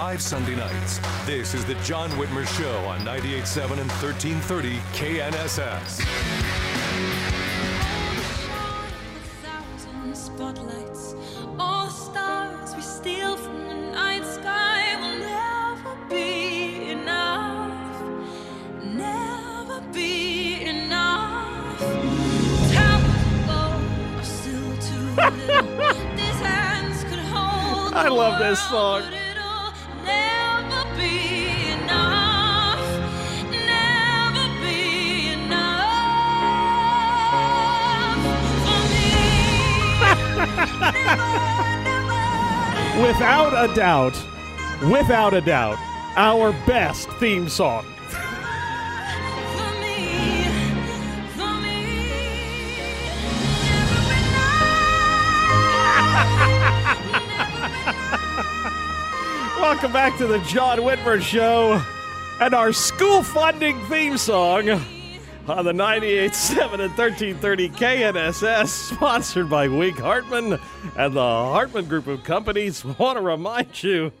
Live Sunday nights. This is the John Whitmer Show on 98.7 and 1330 KNSS. Spotlights, all the stars Without a doubt, without a doubt, our best theme song. Welcome back to the John Whitmer Show and our school funding theme song on the 98.7 and 1330 KNSS, sponsored by Wink Hartman and the Hartman Group of Companies. Want to remind you,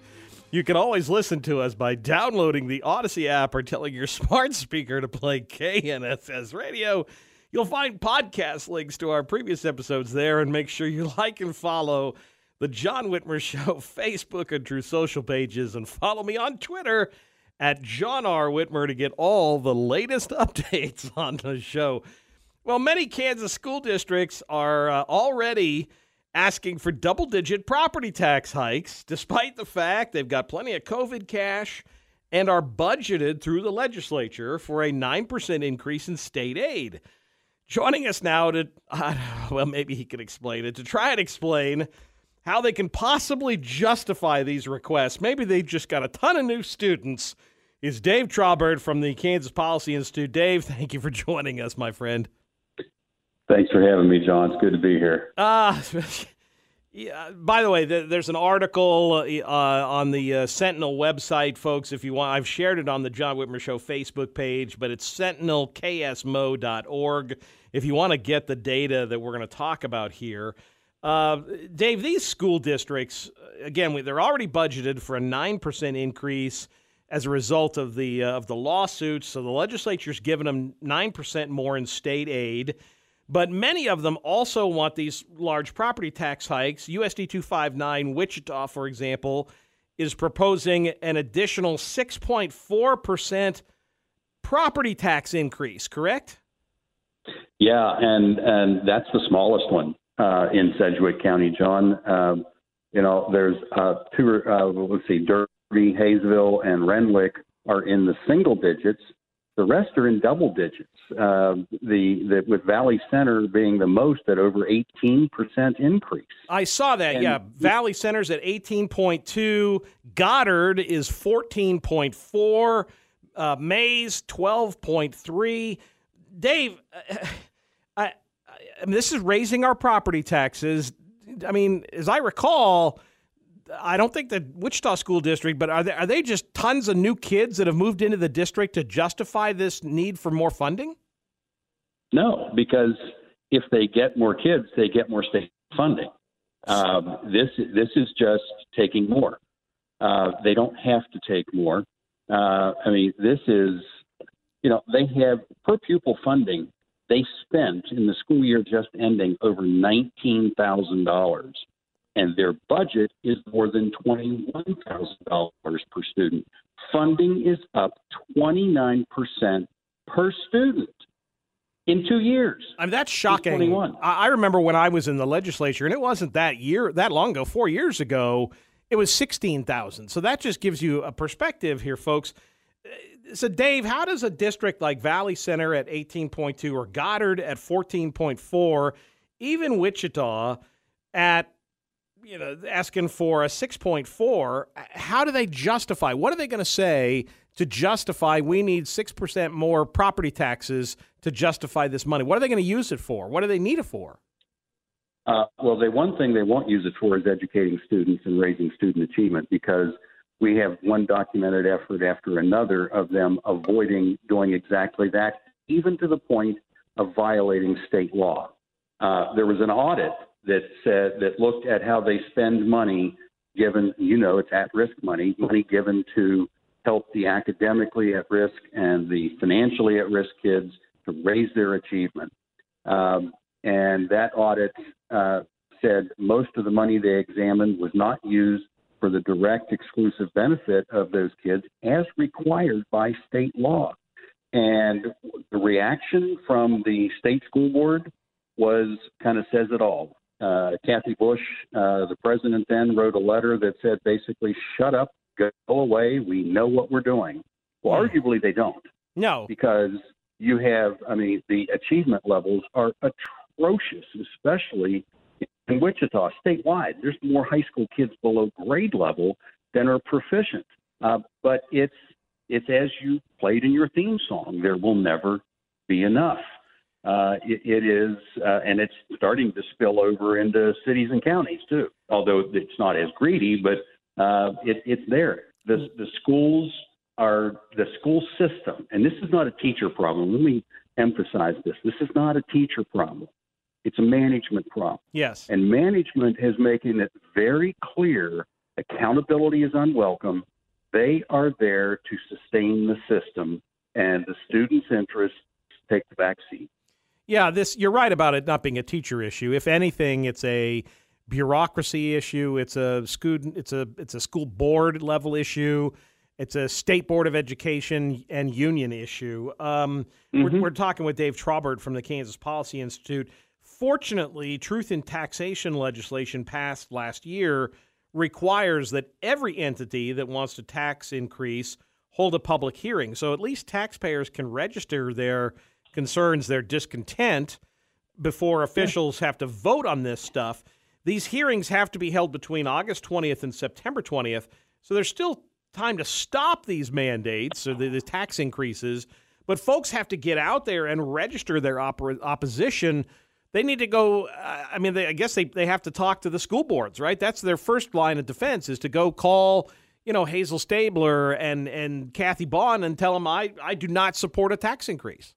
you can always listen to us by downloading the Odyssey app or telling your smart speaker to play KNSS radio. You'll find podcast links to our previous episodes there, and make sure you like and follow the John Whitmer Show Facebook and Truth Social pages, and follow me on Twitter at John R. Whitmer to get all the latest updates on the show. Well, many Kansas school districts are uh, already asking for double digit property tax hikes, despite the fact they've got plenty of COVID cash and are budgeted through the legislature for a 9% increase in state aid. Joining us now to, uh, well, maybe he can explain it, to try and explain how they can possibly justify these requests. Maybe they've just got a ton of new students. Is Dave Trabert from the Kansas Policy Institute. Dave, thank you for joining us, my friend. Thanks for having me, John. It's good to be here. Uh, yeah, by the way, th- there's an article uh, on the uh, Sentinel website, folks. If you want, I've shared it on the John Whitmer Show Facebook page, but it's sentinelksmo.org. If you want to get the data that we're going to talk about here, uh, Dave, these school districts, again, we- they're already budgeted for a nine percent increase as a result of the uh, of the lawsuits. So the legislature's given them nine percent more in state aid. But many of them also want these large property tax hikes. USD 259, Wichita, for example, is proposing an additional 6.4% property tax increase, correct? Yeah, and and that's the smallest one uh, in Sedgwick County, John. Um, you know, there's uh, two. Uh, let's see, Derby, Haysville, and Renwick are in the single digits. The rest are in double digits. Uh, the, the with Valley Center being the most at over 18% increase. I saw that, And- yeah. Valley Center's at 18.2, Goddard is 14.4, uh, Maize 12.3. Dave, I, I, I mean, this is raising our property taxes. I mean, as I recall, I don't think the Wichita School District, but are they, are they just tons of new kids that have moved into the district to justify this need for more funding? No, because if they get more kids, they get more state funding. Um, this this is just taking more. Uh, they don't have to take more. Uh, I mean, this is, you know, they have per pupil funding. They spent in the school year just ending over nineteen thousand dollars and their budget is more than $21,000 per student. Funding is up 29% per student in two years. I mean, that's shocking. 21. I I remember when I was in the legislature, and it wasn't that year that long ago, four years ago, it was sixteen thousand. So that just gives you a perspective here, folks. So, Dave, how does a district like Valley Center at eighteen point two or Goddard at fourteen point four, even Wichita at you know asking for a six point four, how do they justify? What are they going to say to justify we need six percent more property taxes to justify this money? What are they going to use it for? What do they need it for? Uh, well, the one thing they won't use it for is educating students and raising student achievement because we have one documented effort after another of them avoiding doing exactly that, even to the point of violating state law. Uh, there was an audit that said that looked at how they spend money given, you know, it's at-risk money, money given to help the academically at risk and the financially at risk kids to raise their achievement. Um, and that audit uh, said most of the money they examined was not used for the direct exclusive benefit of those kids as required by state law. And the reaction from the state school board was kind of says it all. Uh, Kathy Busch, uh, the president then, wrote a letter that said basically, shut up, go away, we know what we're doing. Well, arguably, they don't No. because you have, I mean, the achievement levels are atrocious, especially in Wichita statewide. There's more high school kids below grade level than are proficient. Uh, but it's it's as you played in your theme song. There will never be enough. Uh, it, it is, uh, and it's starting to spill over into cities and counties too. Although it's not as greedy, but uh, it, it's there. The the schools are the school system, and this is not a teacher problem. Let me emphasize this. This is not a teacher problem. It's a management problem. Yes. And management is making it very clear accountability is unwelcome. They are there to sustain the system, and the students' interests take the back seat. Yeah, this you're right about it not being a teacher issue. If anything, it's a bureaucracy issue. It's a student. It's a it's a school board level issue. It's a state board of education and union issue. Um, we're, we're talking with Dave Trabert from the Kansas Policy Institute. Fortunately, truth in taxation legislation passed last year requires that every entity that wants to tax increase hold a public hearing. So at least taxpayers can register their concerns, their discontent before officials have to vote on this stuff. These hearings have to be held between August 20th and September 20th. So there's still time to stop these mandates or the, the tax increases. But folks have to get out there and register their oppor- opposition. They need to go. Uh, I mean, they, I guess they, they have to talk to the school boards, right? That's their first line of defense is to go call, you know, Hazel Stabler and, and Kathy Bond and tell them I, I do not support a tax increase.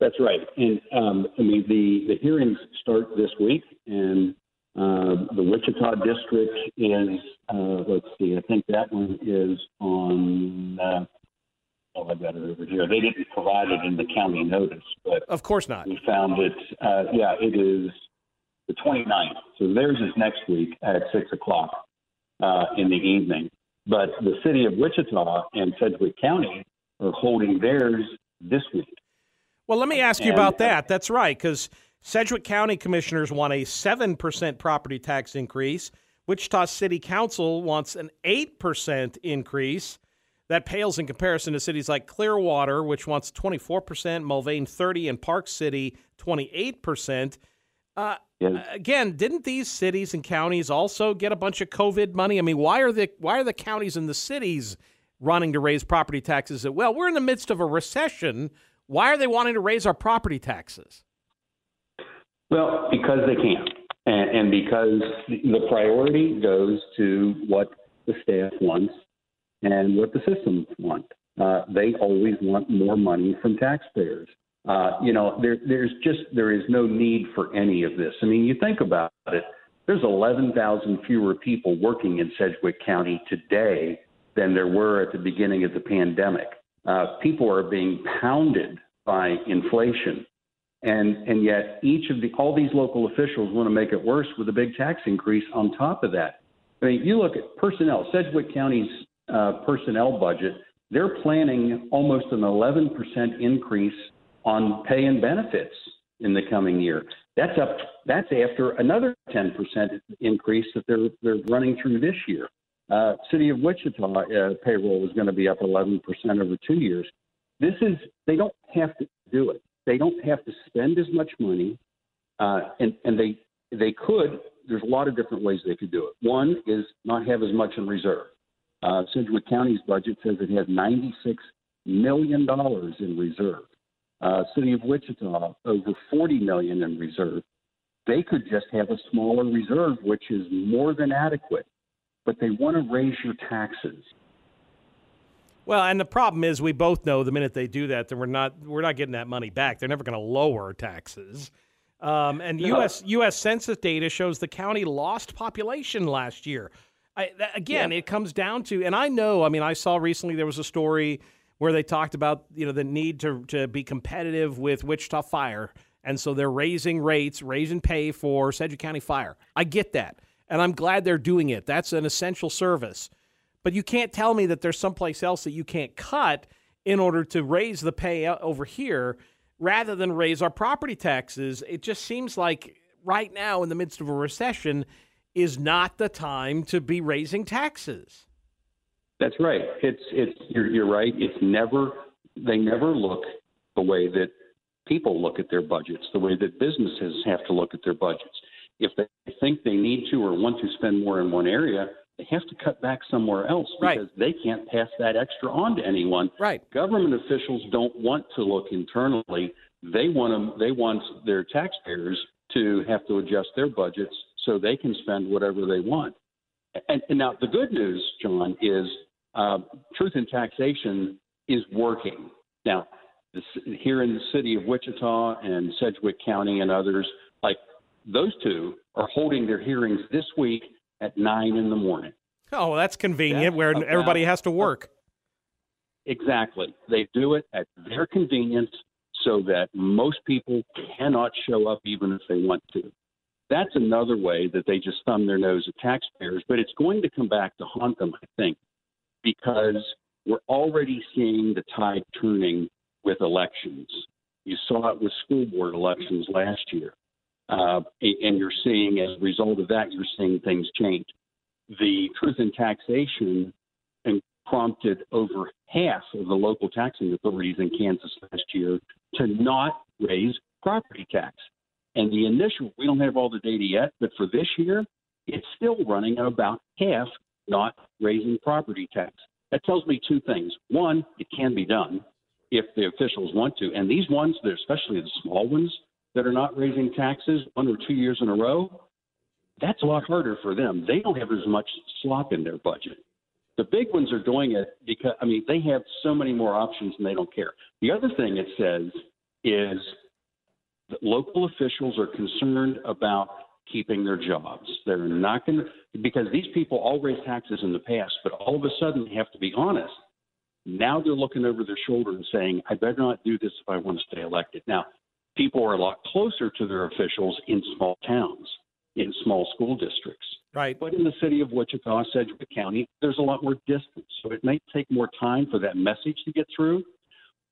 That's right. And um, I mean, the, the hearings start this week, and uh, the Wichita district is, uh, let's see, I think that one is on, uh, oh, I got it over here. They didn't provide it in the county notice, but Of course not. we found it. Uh, yeah, it is the 29th. So theirs is next week at 6 o'clock uh, in the evening. But the city of Wichita and Sedgwick County are holding theirs this week. Well, let me ask you And- about that. That's right, because Sedgwick County commissioners want a 7% property tax increase. Wichita City Council wants an 8% increase. That pales in comparison to cities like Clearwater, which wants 24%, Mulvane 30, and Park City 28%. Uh, Yes. again, didn't these cities and counties also get a bunch of COVID money? I mean, why are the why are the counties and the cities running to raise property taxes? Well, we're in the midst of a recession. Why are they wanting to raise our property taxes? Well, because they can, and, and because the priority goes to what the staff wants and what the system wants. Uh, they always want more money from taxpayers. Uh, you know, there, there's just there is no need for any of this. I mean, you think about it. There's 11,000 fewer people working in Sedgwick County today than there were at the beginning of the pandemic. Uh, people are being pounded by inflation and and yet each of the all these local officials want to make it worse with a big tax increase on top of that. I mean, you look at personnel. Sedgwick County's uh, personnel budget. They're planning almost an 11% increase on pay and benefits in the coming year. That's up. That's after another 10% increase that they're they're running through this year. Uh, City of Wichita uh, payroll is going to be up 11% over two years. This is they don't have to do it. They don't have to spend as much money, uh, and and they they could. There's a lot of different ways they could do it. One is not have as much in reserve. Uh, Sedgwick County's budget says it has 96 million dollars in reserve. Uh, City of Wichita over 40 million in reserve. They could just have a smaller reserve, which is more than adequate. But they want to raise your taxes. Well, and the problem is, we both know the minute they do that, then we're not we're not getting that money back. They're never going to lower taxes. Um, and No. U.S. U.S. Census data shows the county lost population last year. I, that, again, it comes down to, and I know. I mean, I saw recently there was a story where they talked about you know the need to to be competitive with Wichita Fire, and so they're raising rates, raising pay for Sedgwick County Fire. I get that, and I'm glad they're doing it. That's an essential service. But you can't tell me that there's someplace else that you can't cut in order to raise the pay over here rather than raise our property taxes. It just seems like right now, in the midst of a recession, is not the time to be raising taxes. That's right. It's it's you're you're right. It's never they never look the way that people look at their budgets, the way that businesses have to look at their budgets. If they think they need to or want to spend more in one area, they have to cut back somewhere else because they can't pass that extra on to anyone. Right. Government officials don't want to look internally. They want them, they want their taxpayers to have to adjust their budgets so they can spend whatever they want. And, and now the good news, John, is uh, truth in taxation is working. Now, this, here in the city of Wichita and Sedgwick County and others, those two, are holding their hearings this week at nine in the morning. Oh, that's convenient That's where about- everybody has to work. Exactly. They do it at their convenience so that most people cannot show up even if they want to. That's another way that they just thumb their nose at taxpayers, but it's going to come back to haunt them, I think, because we're already seeing the tide turning with elections. You saw it with school board elections last year. Uh, and you're seeing, as a result of that, you're seeing things change. The truth in taxation and prompted over half of the local taxing authorities in Kansas last year to not raise property tax. And the initial, we don't have all the data yet, but for this year, it's still running at about half not raising property tax. That tells me two things. One, it can be done if the officials want to. And these ones, especially the small ones that are not raising taxes one or two years in a row, that's a lot harder for them. They don't have as much slop in their budget. The big ones are doing it because, I mean, they have so many more options and they don't care. The other thing it says is that local officials are concerned about keeping their jobs. They're not going to, because these people all raised taxes in the past, but all of a sudden they have to be honest. Now they're looking over their shoulder and saying, I better not do this if I want to stay elected. Now, people are a lot closer to their officials in small towns, in small school districts. Right. But in the city of Wichita, Sedgwick County, there's a lot more distance. So it may take more time for that message to get through.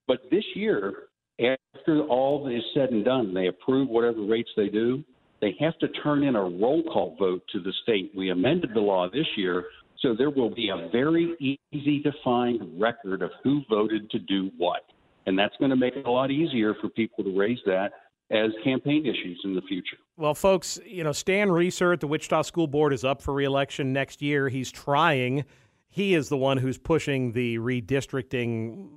But this year, after all is said and done, they approve whatever rates they do, they have to turn in a roll call vote to the state. We amended the law this year, so there will be a very easy to find record of who voted to do what. And that's going to make it a lot easier for people to raise that as campaign issues in the future. Well, folks, you know, Stan Reeser at the Wichita School Board is up for reelection next year. He's trying. He is the one who's pushing the redistricting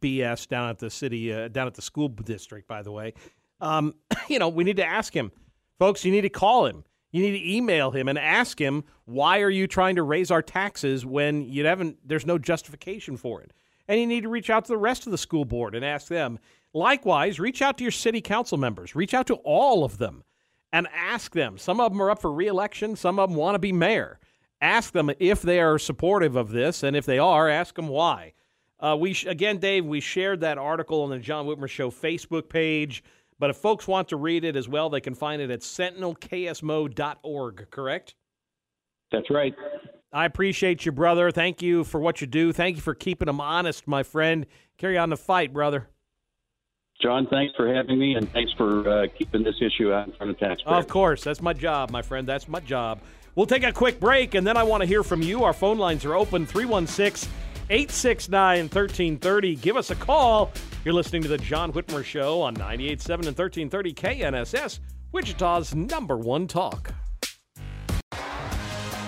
BS down at the city, uh, down at the school district, by the way. Um, you know, we need to ask him. Folks, you need to call him. You need to email him and ask him, why are you trying to raise our taxes when you haven't, there's no justification for it? And you need to reach out to the rest of the school board and ask them. Likewise, reach out to your city council members, reach out to all of them and ask them. Some of them are up for reelection, some of them want to be mayor. Ask them if they are supportive of this, and if they are, ask them why. Uh, we sh- again, Dave, we shared that article on the John Whitmer Show Facebook page. But if folks want to read it as well, they can find it at sentinelksmo.org, correct? That's right. I appreciate you, brother. Thank you for what you do. Thank you for keeping them honest, my friend. Carry on the fight, brother. John, thanks for having me, and thanks for uh, keeping this issue out in front of taxpayers. Of course. That's my job, my friend. That's my job. We'll take a quick break, and then I want to hear from you. Our phone lines are open 316 869 1330. Give us a call. You're listening to The John Whitmer Show on 98.7 and 1330 KNSS, Wichita's number one talk.